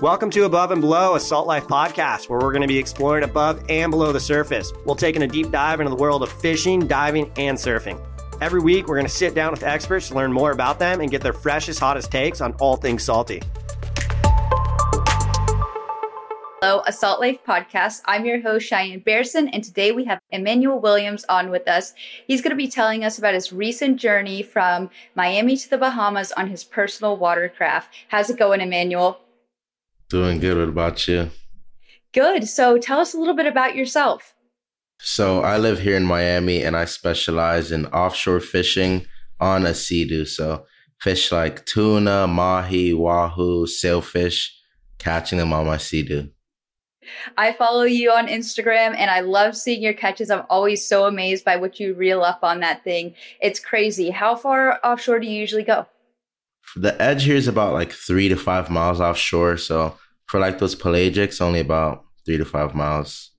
Welcome to Above and Below, a Salt Life podcast where we're going to be exploring above and below the surface. We'll take in a deep dive into the world of fishing, diving, and surfing. Every week, we're going to sit down with experts to learn more about them and get their freshest, hottest takes on all things salty. Hello, a Salt Life podcast. I'm your host, Cheyenne Behrsin, and today we have Emmanuel Williams on with us. He's going to be telling us about his recent journey from Miami to the Bahamas on his personal watercraft. How's it going, Emmanuel? Doing good. What about you? Good. So tell us a little bit about yourself. So I live here in Miami and I specialize in offshore fishing on a sea-doo. So fish like tuna, mahi, wahoo, sailfish, catching them on my sea-doo. I follow you on Instagram and I love seeing your catches. I'm always so amazed by what you reel up on that thing. It's crazy. How far offshore do you usually go? The edge here is about like three to five miles offshore. So for like those pelagics, only about three to five miles.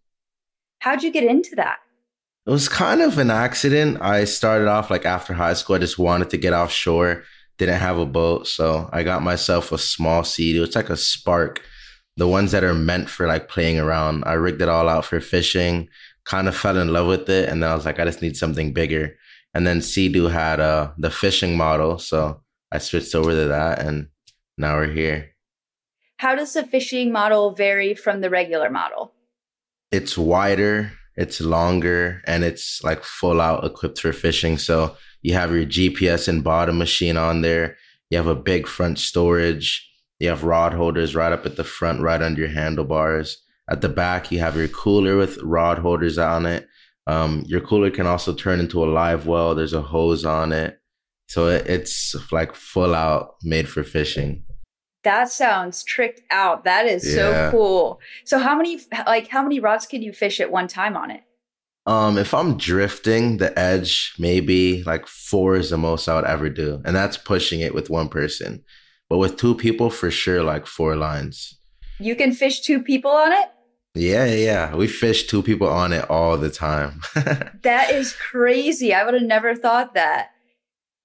How'd you get into that? It was kind of an accident. I started off like after high school. I just wanted to get offshore. Didn't have a boat, so I got myself a small sea. It's like a spark the ones that are meant for like playing around. I rigged it all out for fishing, kind of fell in love with it. And then I was like, I just need something bigger. And then Sea-Doo had uh, the fishing model. So I switched over to that and now we're here. How does the fishing model vary from the regular model? It's wider, it's longer, and it's like full out equipped for fishing. So you have your GPS and bottom machine on there. You have a big front storage you have rod holders right up at the front, right under your handlebars. At the back, you have your cooler with rod holders on it. Um, your cooler can also turn into a live well. There's a hose on it. So it's like full out made for fishing. That sounds tricked out. That is yeah. so cool. So how many like how many rods can you fish at one time on it? Um, if I'm drifting the edge, maybe like four is the most I would ever do. And that's pushing it with one person. But with two people, for sure, like four lines. You can fish two people on it? Yeah, yeah. We fish two people on it all the time. that is crazy. I would have never thought that.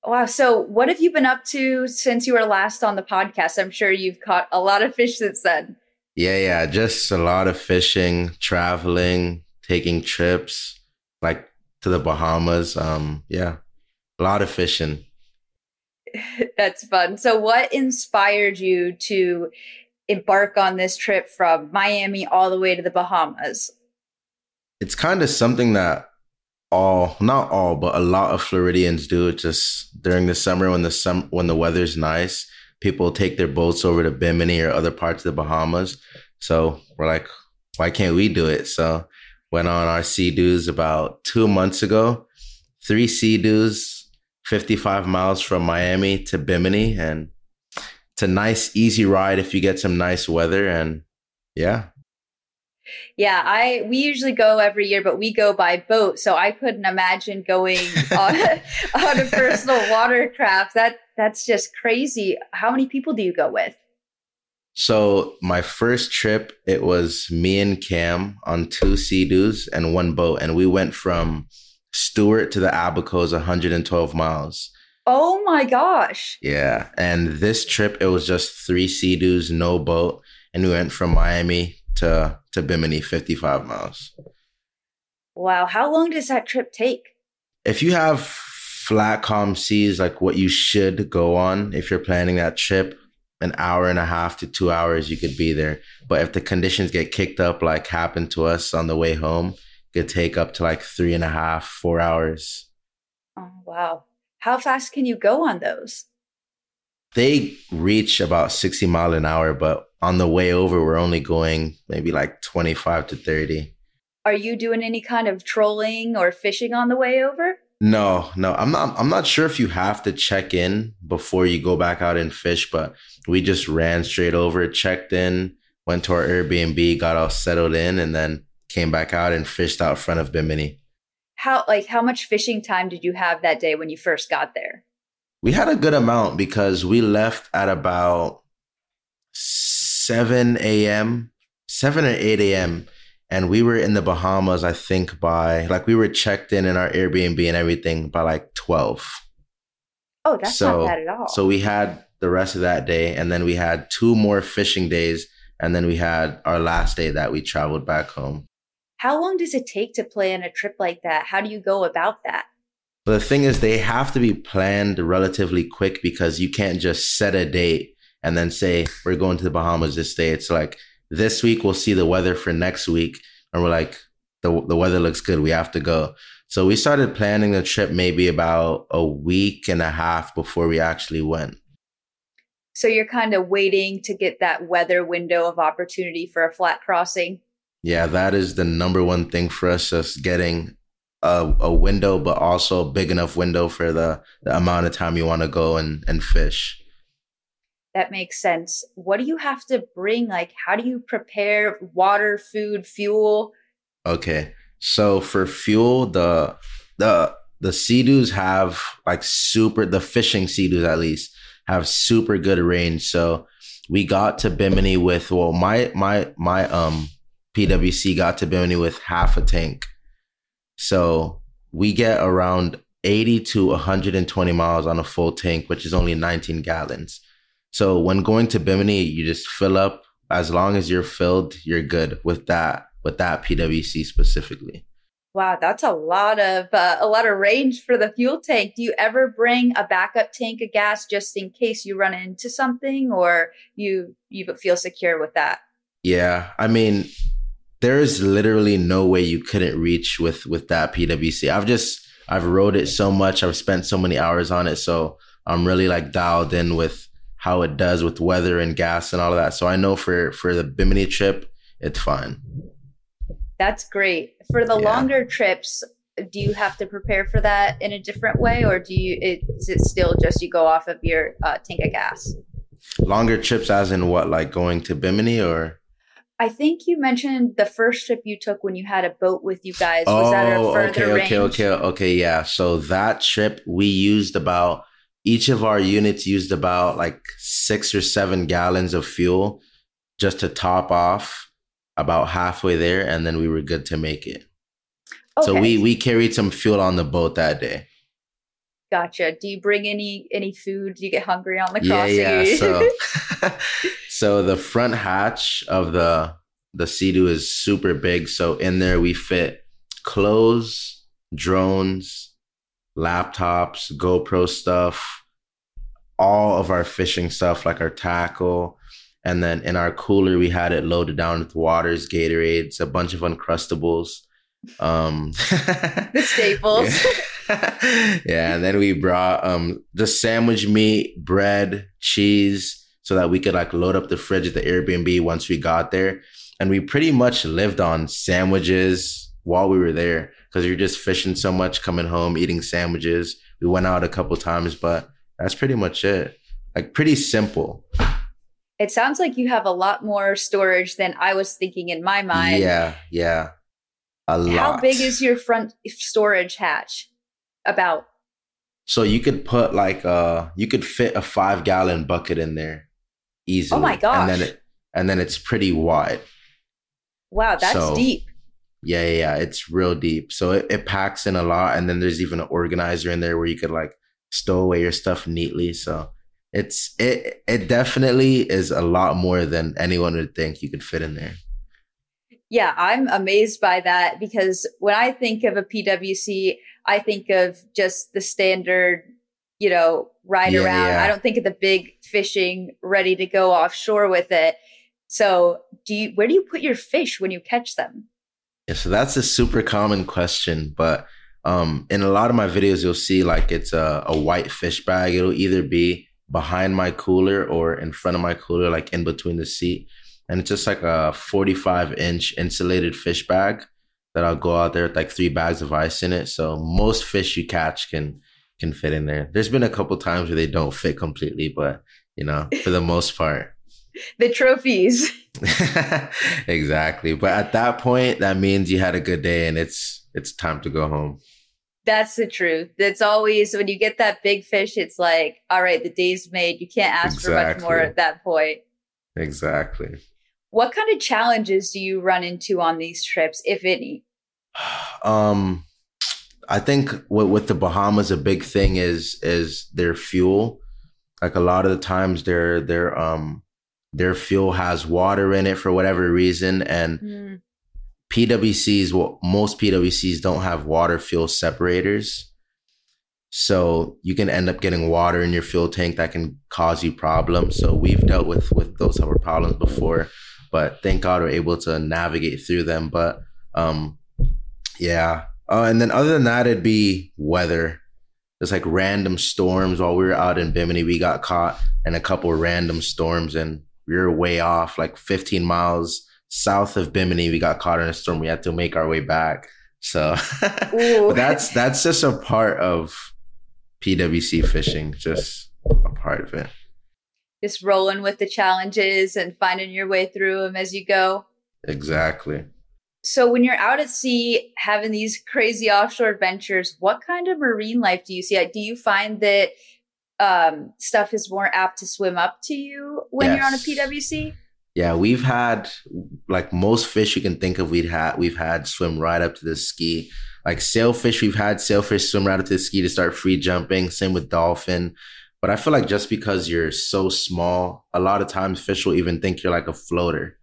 Wow. So, what have you been up to since you were last on the podcast? I'm sure you've caught a lot of fish since then. Yeah, yeah. Just a lot of fishing, traveling, taking trips, like to the Bahamas. Um, yeah, a lot of fishing. That's fun. So, what inspired you to embark on this trip from Miami all the way to the Bahamas? It's kind of something that all, not all, but a lot of Floridians do. It just during the summer when the sum when the weather's nice, people take their boats over to Bimini or other parts of the Bahamas. So we're like, why can't we do it? So went on our Sea-Doos about two months ago. Three Sea-Doos 55 miles from Miami to Bimini. And it's a nice, easy ride if you get some nice weather. And yeah. Yeah, I we usually go every year, but we go by boat, so I couldn't imagine going on, on a personal watercraft. That that's just crazy. How many people do you go with? So my first trip, it was me and Cam on two Sea-Doos and one boat, and we went from Stuart to the Abacos 112 miles. Oh my gosh. Yeah. And this trip, it was just three Sea-Doos, no boat. And we went from Miami to, to Bimini, 55 miles. Wow. How long does that trip take? If you have flat, calm seas, like what you should go on, if you're planning that trip, an hour and a half to two hours, you could be there. But if the conditions get kicked up, like happened to us on the way home, could take up to like three and a half, four hours. Oh, wow. How fast can you go on those? They reach about 60 mile an hour, but on the way over, we're only going maybe like 25 to 30. Are you doing any kind of trolling or fishing on the way over? No, no. I'm not I'm not sure if you have to check in before you go back out and fish, but we just ran straight over, checked in, went to our Airbnb, got all settled in, and then came back out and fished out front of Bimini. How like how much fishing time did you have that day when you first got there? We had a good amount because we left at about 7 a.m., 7 or 8 a.m. And we were in the Bahamas, I think, by like we were checked in in our Airbnb and everything by like 12. Oh, that's so, not bad at all. So we had the rest of that day, and then we had two more fishing days and then we had our last day that we traveled back home. How long does it take to plan a trip like that? How do you go about that? But the thing is, they have to be planned relatively quick because you can't just set a date and then say, we're going to the Bahamas this day. It's like, this week we'll see the weather for next week. And we're like, the, the weather looks good. We have to go. So we started planning the trip maybe about a week and a half before we actually went. So you're kind of waiting to get that weather window of opportunity for a flat crossing. Yeah, that is the number one thing for us, just getting a, a window, but also a big enough window for the, the amount of time you want to go and, and fish. That makes sense. What do you have to bring? Like, how do you prepare water, food, fuel? Okay. So for fuel, the the the Sea-Doos have like super the fishing Sea-Doos at least have super good range. So we got to Bimini with well my my my um PWC got to Bimini with half a tank. So we get around 80 to 120 miles on a full tank, which is only 19 gallons. So when going to Bimini, you just fill up. As long as you're filled, you're good with that with that PWC specifically. Wow, that's a lot of uh, a lot of range for the fuel tank. Do you ever bring a backup tank of gas just in case you run into something, or you you feel secure with that? Yeah, I mean, there is literally no way you couldn't reach with with that PWC. I've just I've rode it so much. I've spent so many hours on it, so I'm really like dialed in with how it does with weather and gas and all of that. So I know for for the Bimini trip, it's fine. That's great. For the yeah. longer trips, do you have to prepare for that in a different way, or do you? Is it still just you go off of your uh, tank of gas? Longer trips, as in what, like going to Bimini, or? I think you mentioned the first trip you took when you had a boat with you guys. Was oh, that a oh, further okay, range? okay, okay, okay. Yeah. So that trip, we used about each of our units used about like six or seven gallons of fuel just to top off about halfway there and then we were good to make it okay. so we we carried some fuel on the boat that day gotcha do you bring any any food do you get hungry on the crossing yeah, yeah. so so the front hatch of the the sea-doo is super big so in there we fit clothes drones laptops, GoPro stuff, all of our fishing stuff, like our tackle. And then in our cooler, we had it loaded down with waters, Gatorades, a bunch of Uncrustables. Um, the staples. Yeah. yeah. And then we brought um, just sandwich meat, bread, cheese, so that we could like load up the fridge at the Airbnb once we got there. And we pretty much lived on sandwiches while we were there because you're just fishing so much, coming home, eating sandwiches. We went out a couple times, but that's pretty much it. Like pretty simple. It sounds like you have a lot more storage than I was thinking in my mind. Yeah, yeah. A lot. How big is your front storage hatch? About. So you could put like uh you could fit a five gallon bucket in there easily. Oh my gosh. And then it and then it's pretty wide. Wow, that's so, deep. Yeah, yeah, yeah, it's real deep. So it, it packs in a lot, and then there's even an organizer in there where you could like stow away your stuff neatly. So it's it it definitely is a lot more than anyone would think you could fit in there. Yeah, I'm amazed by that because when I think of a PWC, I think of just the standard, you know, ride yeah, around. Yeah. I don't think of the big fishing ready to go offshore with it. So, do you where do you put your fish when you catch them? Yeah, so that's a super common question, but um, in a lot of my videos, you'll see like it's a, a white fish bag. It'll either be behind my cooler or in front of my cooler, like in between the seat. And it's just like a 45 inch insulated fish bag that I'll go out there with like three bags of ice in it. So most fish you catch can can fit in there. There's been a couple times where they don't fit completely, but you know, for the most part. the trophies. exactly. But at that point, that means you had a good day and it's it's time to go home. That's the truth. It's always when you get that big fish, it's like, all right, the day's made. You can't ask exactly. for much more at that point. Exactly. What kind of challenges do you run into on these trips, if any? Um, I think with, with the Bahamas, a big thing is is their fuel. Like a lot of the times, they're they're um their fuel has water in it for whatever reason. And Mm. PWCs, well, most PWCs don't have water fuel separators. So you can end up getting water in your fuel tank that can cause you problems. So we've dealt with with those type of problems before, but thank God we're able to navigate through them. But um, yeah. Uh, and then other than that, it'd be weather. It's like random storms. While we were out in Bimini, we got caught in a couple random storms, and we were way off, like 15 miles south of Bimini. We got caught in a storm. We had to make our way back. So that's that's just a part of PWC fishing, just a part of it. Just rolling with the challenges and finding your way through them as you go. Exactly. So when you're out at sea having these crazy offshore adventures, what kind of marine life do you see? Like, Do you find that um, stuff is more apt to swim up to you when you're on a PWC? Yeah, we've had like most fish you can think of. We'd had we've had swim right up to the ski. Like sailfish, we've had sailfish swim right up to the ski to start free jumping. Same with dolphin. But I feel like just because you're so small, a lot of times fish will even think you're like a floater.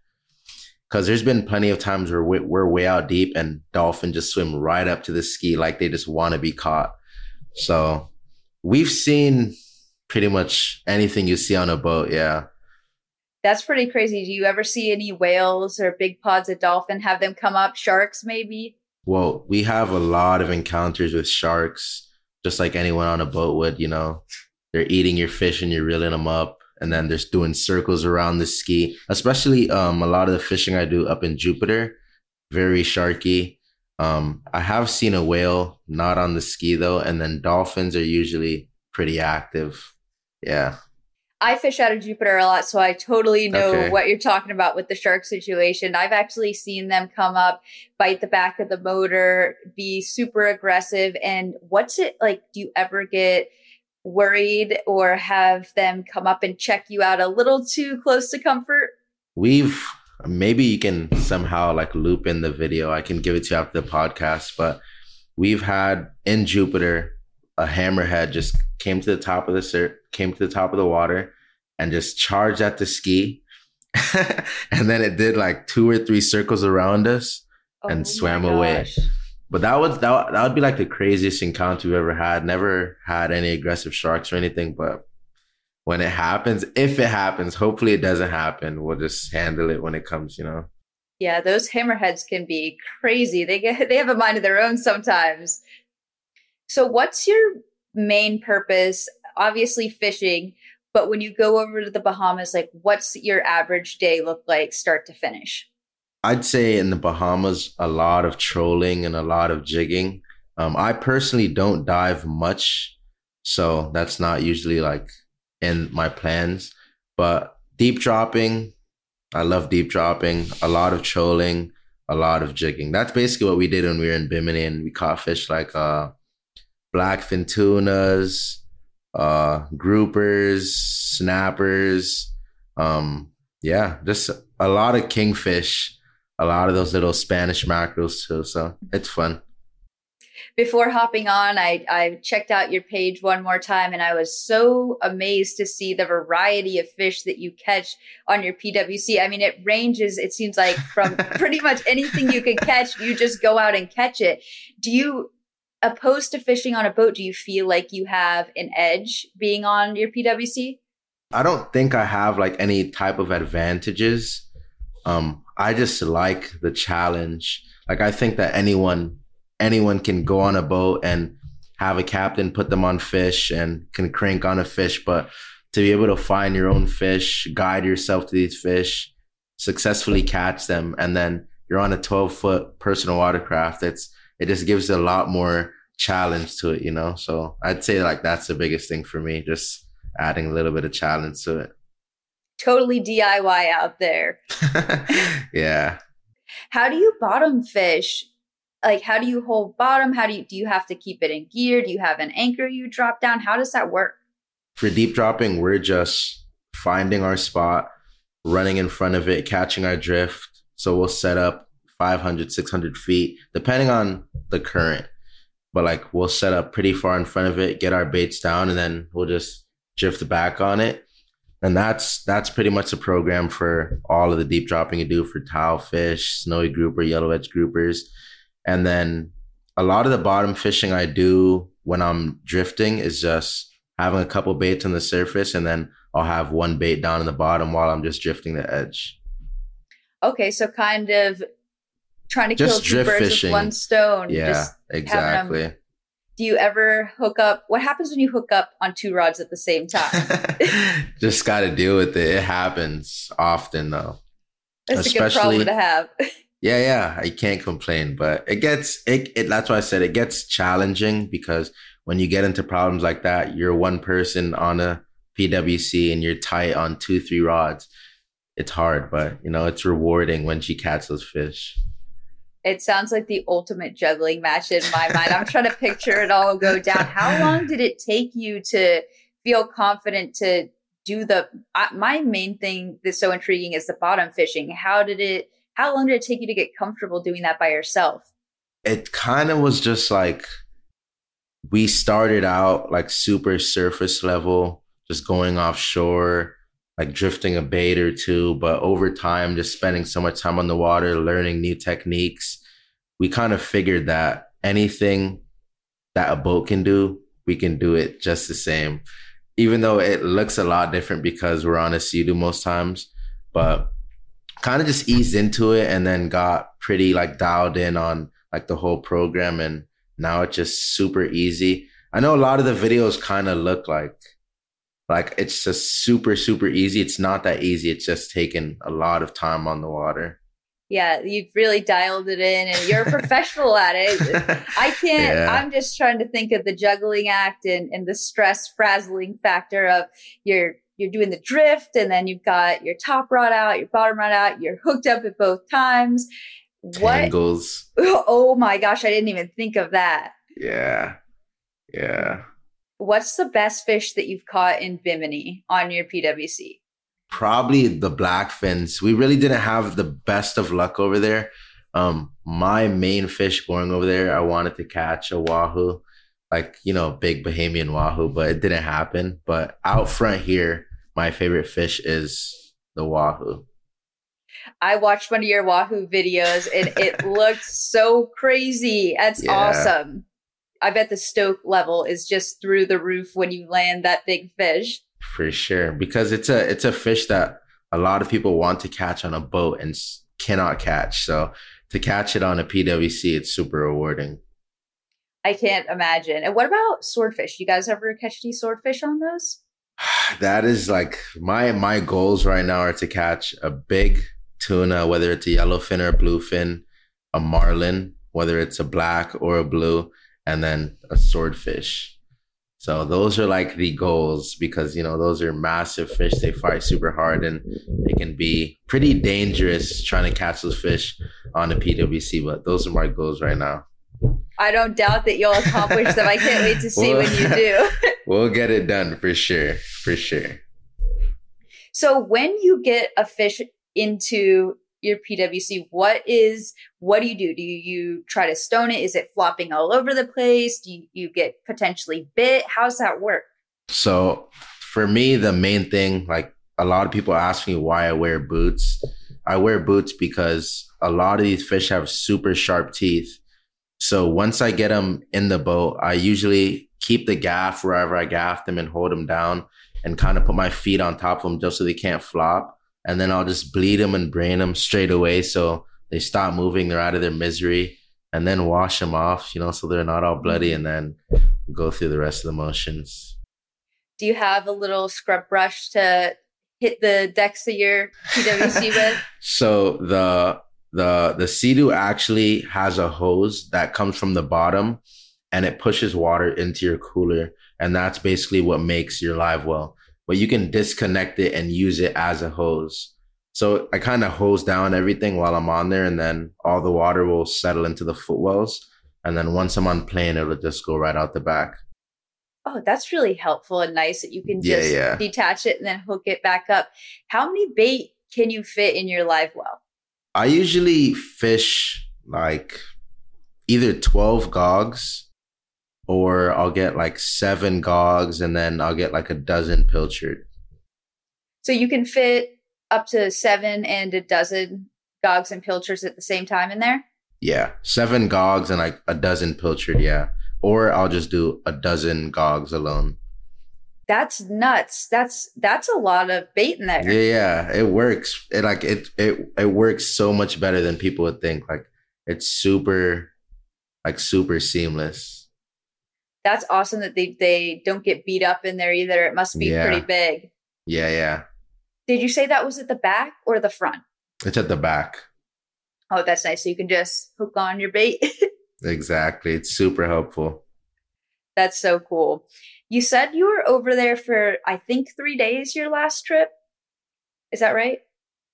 Because there's been plenty of times where we- we're way out deep and dolphin just swim right up to the ski like they just want to be caught. So we've seen pretty much anything you see on a boat. Yeah. That's pretty crazy. Do you ever see any whales or big pods of dolphin? Have them come up? Sharks, maybe? Well, we have a lot of encounters with sharks, just like anyone on a boat would. You know, they're eating your fish and you're reeling them up, and then they're doing circles around the ski. Especially um, a lot of the fishing I do up in Jupiter, very sharky. Um, I have seen a whale, not on the ski though, and then dolphins are usually pretty active. Yeah. I fish out of Jupiter a lot, so I totally know Okay. what you're talking about with the shark situation. I've actually seen them come up, bite the back of the motor, be super aggressive. And what's it like? Do you ever get worried or have them come up and check you out a little too close to comfort? We've maybe you can somehow like loop in the video. I can give it to you after the podcast, but we've had in Jupiter a hammerhead just came to the top of the cir- came to the top of the water and just charged at the ski. and then it did like two or three circles around us. And Oh my swam away. But that would that, that would be like the craziest encounter we've ever had. Never had any aggressive sharks or anything, but when it happens, if it happens, hopefully it doesn't happen. We'll just handle it when it comes, you know. Yeah, those hammerheads can be crazy. They get they have a mind of their own sometimes. So what's your main purpose? Obviously fishing, but when you go over to the Bahamas, like what's your average day look like start to finish? I'd say in the Bahamas, a lot of trolling and a lot of jigging. Um, I personally don't dive much, so that's not usually like in my plans. But deep dropping, I love deep dropping. A lot of trolling, a lot of jigging. That's basically what we did when we were in Bimini, and we caught fish like uh, blackfin tunas, uh, groupers, snappers. Um, yeah, just a lot of kingfish a lot of those little Spanish mackerels too. So it's fun. Before hopping on, I, I checked out your page one more time and I was so amazed to see the variety of fish that you catch on your PWC. I mean, it ranges, it seems like from pretty much anything you can catch, you just go out and catch it. Do you, opposed to fishing on a boat, do you feel like you have an edge being on your PWC? I don't think I have like any type of advantages. Um, I just like the challenge. Like I think that anyone anyone can go on a boat and have a captain put them on fish and can crank on a fish, but to be able to find your own fish, guide yourself to these fish, successfully catch them, and then you're on a 12 foot personal watercraft. It's it just gives a lot more challenge to it, you know. So I'd say like that's the biggest thing for me, just adding a little bit of challenge to it. Totally DIY out there. yeah. How do you bottom fish? Like, how do you hold bottom? How do you, do you have to keep it in gear? Do you have an anchor you drop down? How does that work? For deep dropping, we're just finding our spot, running in front of it, catching our drift. So we'll set up 500, 600 feet, depending on the current. But like we'll set up pretty far in front of it, get our baits down, and then we'll just drift back on it. And that's that's pretty much the program for all of the deep dropping you do for tilefish, snowy grouper, yellow edge groupers. And then a lot of the bottom fishing I do when I'm drifting is just having a couple baits on the surface and then I'll have one bait down in the bottom while I'm just drifting the edge. Okay, so kind of trying to Just kill two drift birds fishing. with one stone. Yeah, Just- exactly. Do you ever hook up? What happens when you hook up on two rods at the same time? just got to deal with it. It happens often though. That's a good problem to have. Yeah, yeah, I can't complain, but it gets it, it. That's why I said it gets challenging because when you get into problems like that, you're one person on a PWC and you're tight on two, three rods. It's hard, but you know it's rewarding when she catches those fish. It sounds like the ultimate juggling match in my mind. I'm trying to picture it all go down. How long did it take you to feel confident to do the? I my main thing that's so intriguing is the bottom fishing. How did it? How long did it take you to get comfortable doing that by yourself? It kind of was just like we started out like super surface level, just going offshore, like drifting a bait or two. But over time, just spending so much time on the water, learning new techniques, we kind of figured that anything that a boat can do, we can do it just the same. Even though it looks a lot different because we're on a Sea-Doo most times, but kind of just eased into it and then got pretty like dialed in on like the whole program and now it's just super easy. I know a lot of the videos kind of look like like it's just super super easy. It's not that easy. It's just taking a lot of time on the water. Yeah, you've really dialed it in, and you're a professional at it. I can't. Yeah. I'm just trying to think of the juggling act and, and the stress frazzling factor of you're you're doing the drift, and then you've got your top rod out, your bottom rod out. You're hooked up at both times. What? Oh my gosh, I didn't even think of that. Yeah. Yeah. What's the best fish that you've caught in Bimini on your PWC? probably the blackfins. We really didn't have the best of luck over there. Um, my main fish going over there, I wanted to catch a wahoo, like you know, big Bahamian wahoo, but it didn't happen. But out front here, my favorite fish is the wahoo. I watched one of your Wahoo videos and it looked so crazy. That's Yeah. awesome. I bet the stoke level is just through the roof when you land that big fish. For sure, because it's a it's a fish that a lot of people want to catch on a boat and cannot catch. So to catch it on a PWC, it's super rewarding. I can't imagine. And what about swordfish? You guys ever catch any swordfish on those? that is like my my goals right now are to catch a big tuna, whether it's a yellowfin or a bluefin, a marlin, whether it's a black or a blue, and then a swordfish. So those are like the goals because you know those are massive fish. They fight super hard and it can be pretty dangerous trying to catch those fish on a PWC. But those are my goals right now. I don't doubt that you'll accomplish them. I can't wait to see when you do. We'll get it done for sure, for sure. So when you get a fish into your PWC, what is what do you do? Do you, try to stone it? Is it flopping all over the place? Do you, you get potentially bit? How's that work? So for me, the main thing, like a lot of people ask me why I wear boots. I wear boots because a lot of these fish have super sharp teeth. So once I get them in the boat, I usually keep the gaff wherever I gaff them and hold them down and kind of put my feet on top of them just so they can't flop. And then I'll just bleed them and brain them straight away. So they stop moving. They're out of their misery and then wash them off, you know, so they're not all bloody mm-hmm. and then go through the rest of the motions. Do you have a little scrub brush to hit the decks of your PWC with? So the the the Sea-Doo actually has a hose that comes from the bottom and it pushes water into your cooler. And that's basically what makes your live well. But you can disconnect it and use it as a hose. So I kind of hose down everything while I'm on there and then all the water will settle into the footwells. And then once I'm on plane, it'll just go right out the back. Oh, that's really helpful and nice that you can Yeah, just yeah. detach it and then hook it back up. How many bait can you fit in your live well? I usually fish like either 12 gogs or I'll get like seven gogs and then I'll get like a dozen pilchard. So you can fit up to seven and a dozen gogs and pilchards at the same time in there? Yeah. Seven gogs and like a dozen pilchard, yeah. Or I'll just do a dozen gogs alone. That's nuts. That's that's a lot of bait in there. Yeah, yeah. It works. It like it it it works so much better than people would think. Like it's super like super seamless. That's awesome that they they don't get beat up in there either. It must be Yeah. pretty big. Yeah, yeah. Did you say that was at the back or the front? It's at the back. Oh, that's nice. So you can just hook on your bait. Exactly. It's super helpful. that's so cool. You said you were over there for I think 3 days your last trip. Is that right?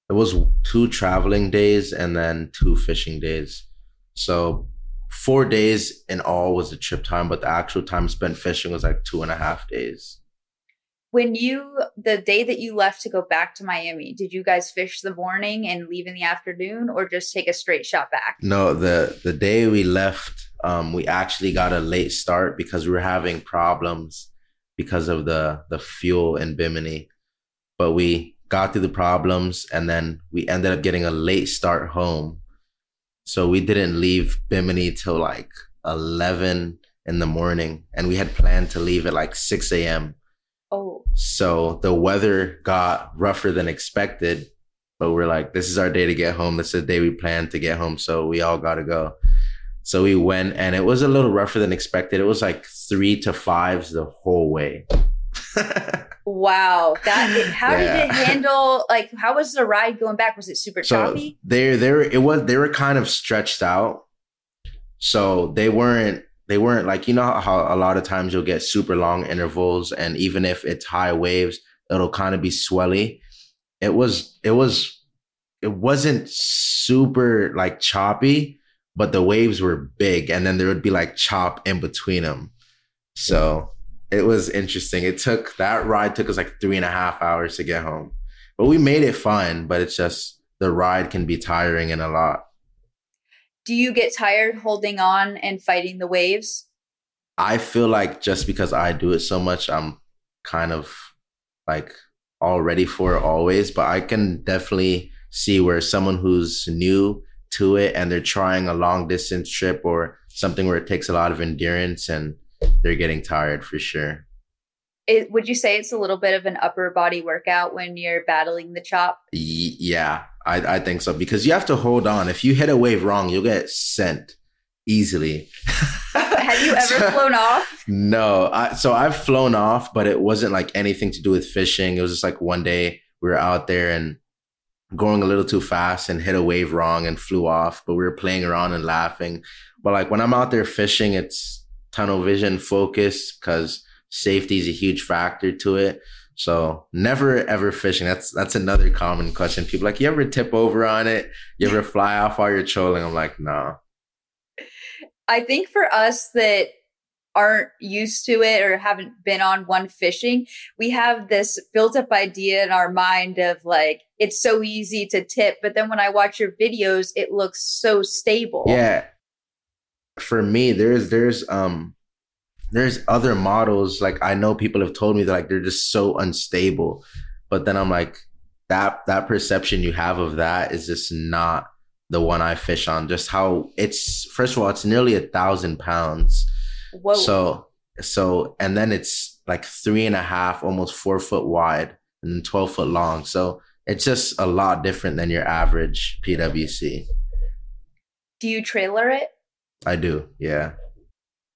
It was two traveling days and then two fishing days. So four days in all was the trip time, but the actual time spent fishing was like two and a half days. When you the day that you left to go back to Miami, did you guys fish the morning and leave in the afternoon or just take a straight shot back? No, the the day we left, um, we actually got a late start because we were having problems because of the the fuel in Bimini. But we got through the problems and then we ended up getting a late start home. So we didn't leave Bimini till like eleven in the morning, and we had planned to leave at like six a.m. Oh, So the weather got rougher than expected, but we're like, this is our day to get home. This is the day we planned to get home. So we all got to go. So we went and it was a little rougher than expected. It was like three to fives the whole way. wow. That how did it handle like how was the ride going back? Was it super so choppy? they they were it was they were kind of stretched out. So they weren't they weren't like you know how a lot of times you'll get super long intervals and even if it's high waves, it'll kind of be swelly. It was it was it wasn't super like choppy, but the waves were big and then there would be like chop in between them. So it was interesting. It took that ride took us like three and a half hours to get home. But we made it fun. but it's just the ride can be tiring and a lot. Do you get tired holding on and fighting the waves? I feel like just because I do it so much, I'm kind of like all ready for it always. But I can definitely see where someone who's new to it and they're trying a long distance trip or something where it takes a lot of endurance and they're getting tired for sure. It, would you say it's a little bit of an upper body workout when you're battling the chop? Y- yeah, I, I think so because you have to hold on. If you hit a wave wrong, you'll get sent easily. Have you ever flown off? No, I, so I've flown off, but it wasn't like anything to do with fishing. It was just like one day we were out there and going a little too fast and hit a wave wrong and flew off, but we were playing around and laughing. But like when I'm out there fishing, it's tunnel vision focus because safety is a huge factor to it. So never ever fishing. That's that's another common question. People like, you ever tip over on it? You ever fly off while you're trolling? I'm like, no. I think for us that aren't used to it or haven't been on one fishing, we have this built up idea in our mind of like, it's so easy to tip. But then when I watch your videos, it looks so stable. Yeah. For me, there's there's um there's other models like I know people have told me that like they're just so unstable. But then I'm like that that perception you have of that is just not the one I fish on. Just how it's first of all, it's nearly a thousand pounds. Whoa. So so and then it's like three and a half, almost four foot wide and then 12 foot long. So it's just a lot different than your average PWC. Do you trailer it? I do, yeah.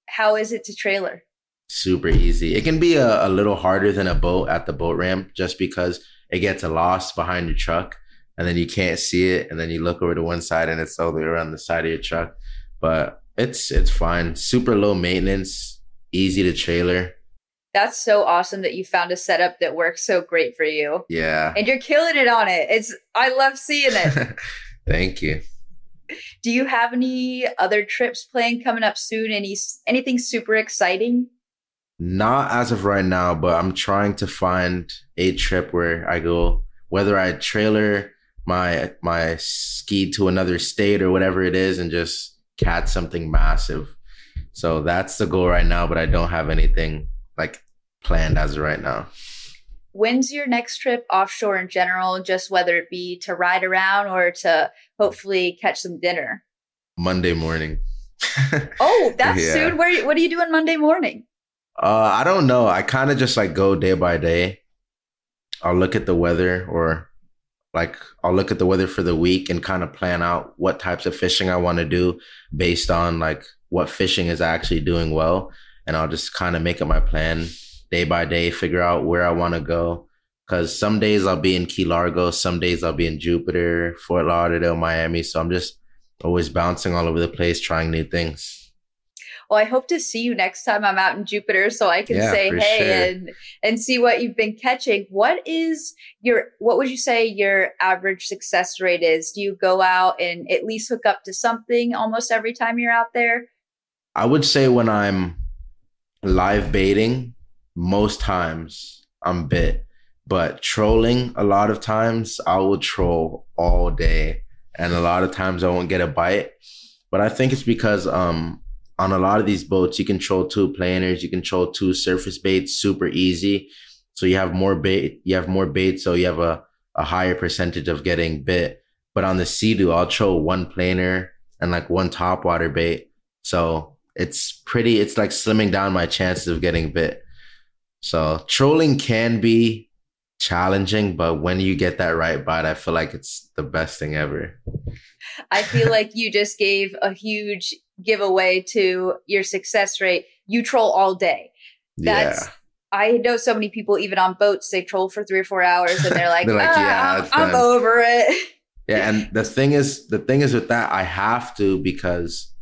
How is it to trailer? Super easy. It can be a, a little harder than a boat at the boat ramp just because it gets lost behind your truck and then you can't see it and then you look over to one side and it's all the way around the side of your truck. But it's it's fine. Super low maintenance, easy to trailer. That's so awesome that you found a setup that works so great for you. Yeah. And you're killing it on it. It's I love seeing it. Thank you. Do you have any other trips planned coming up soon? Any anything super exciting? Not as of right now, but I'm trying to find a trip where I go, whether I trailer my my ski to another state or whatever it is, and just catch something massive. So that's the goal right now, but I don't have anything like planned as of right now. When's your next trip offshore in general, just whether it be to ride around or to hopefully catch some dinner? Monday morning. oh, that's yeah. soon. Where what are you doing Monday morning? Uh, I don't know. I kind of just like go day by day. I'll look at the weather or like I'll look at the weather for the week and kind of plan out what types of fishing I want to do based on like what fishing is actually doing well. And I'll just kind of make up my plan day by day, figure out where I want to go. Cause some days I'll be in Key Largo, some days I'll be in Jupiter, Fort Lauderdale, Miami. So I'm just always bouncing all over the place, trying new things. Well, I hope to see you next time I'm out in Jupiter so I can yeah, say hey sure. and and see what you've been catching. What is your what would you say your average success rate is? Do you go out and at least hook up to something almost every time you're out there? I would say when I'm live baiting, most times I'm bit. But trolling, a lot of times I will troll all day. And a lot of times I won't get a bite. But I think it's because um on a lot of these boats, you control two planers, you control two surface baits super easy. So you have more bait, you have more bait, so you have a, a higher percentage of getting bit. But on the Sea-Doo, I'll throw one planer and like one top water bait. So it's pretty, it's like slimming down my chances of getting bit. So trolling can be challenging, but when you get that right bite, I feel like it's the best thing ever. I feel like you just gave a huge giveaway to your success rate. You troll all day. That's yeah. I know so many people, even on boats, they troll for three or four hours, and they're like, they're like ah, yeah, I'm, I'm over it. Yeah, and the thing is, the thing is with that, I have to because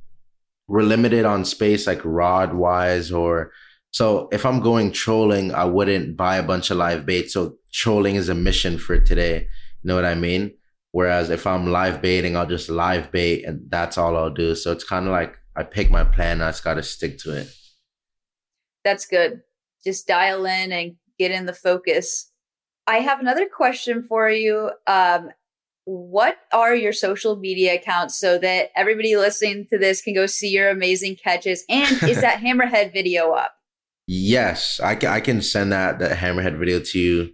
we're limited on space, like rod wise, or so if I'm going trolling, I wouldn't buy a bunch of live bait. So trolling is a mission for today. You know what I mean? Whereas if I'm live baiting, I'll just live bait and that's all I'll do. So it's kind of like I pick my plan, I just got to stick to it. That's good. Just dial in and get in the focus. I have another question for you. Um, what are your social media accounts so that everybody listening to this can go see your amazing catches? And is that hammerhead video up? Yes, I can, I can send that, that hammerhead video to you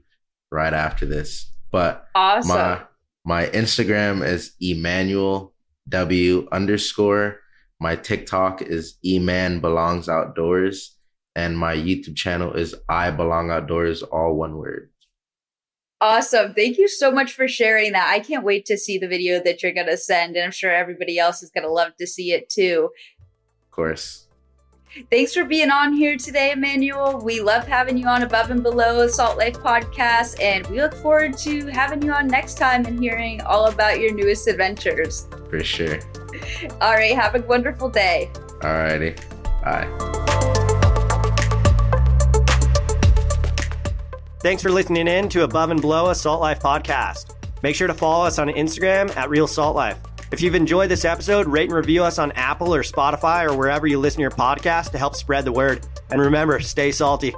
right after this. But awesome. my my Instagram is Emmanuel W underscore. My TikTok is Eman Belongs Outdoors. And my YouTube channel is I Belong Outdoors, all one word. Awesome. Thank you so much for sharing that. I can't wait to see the video that you're going to send. And I'm sure everybody else is going to love to see it too. Of course. Thanks for being on here today, Emmanuel. We love having you on Above and Below Salt Life podcast, and we look forward to having you on next time and hearing all about your newest adventures. For sure. All right, have a wonderful day. All righty. Bye. Thanks for listening in to Above and Below a Salt Life podcast. Make sure to follow us on Instagram at Real Salt Life. If you've enjoyed this episode, rate and review us on Apple or Spotify or wherever you listen to your podcast to help spread the word. And remember, stay salty.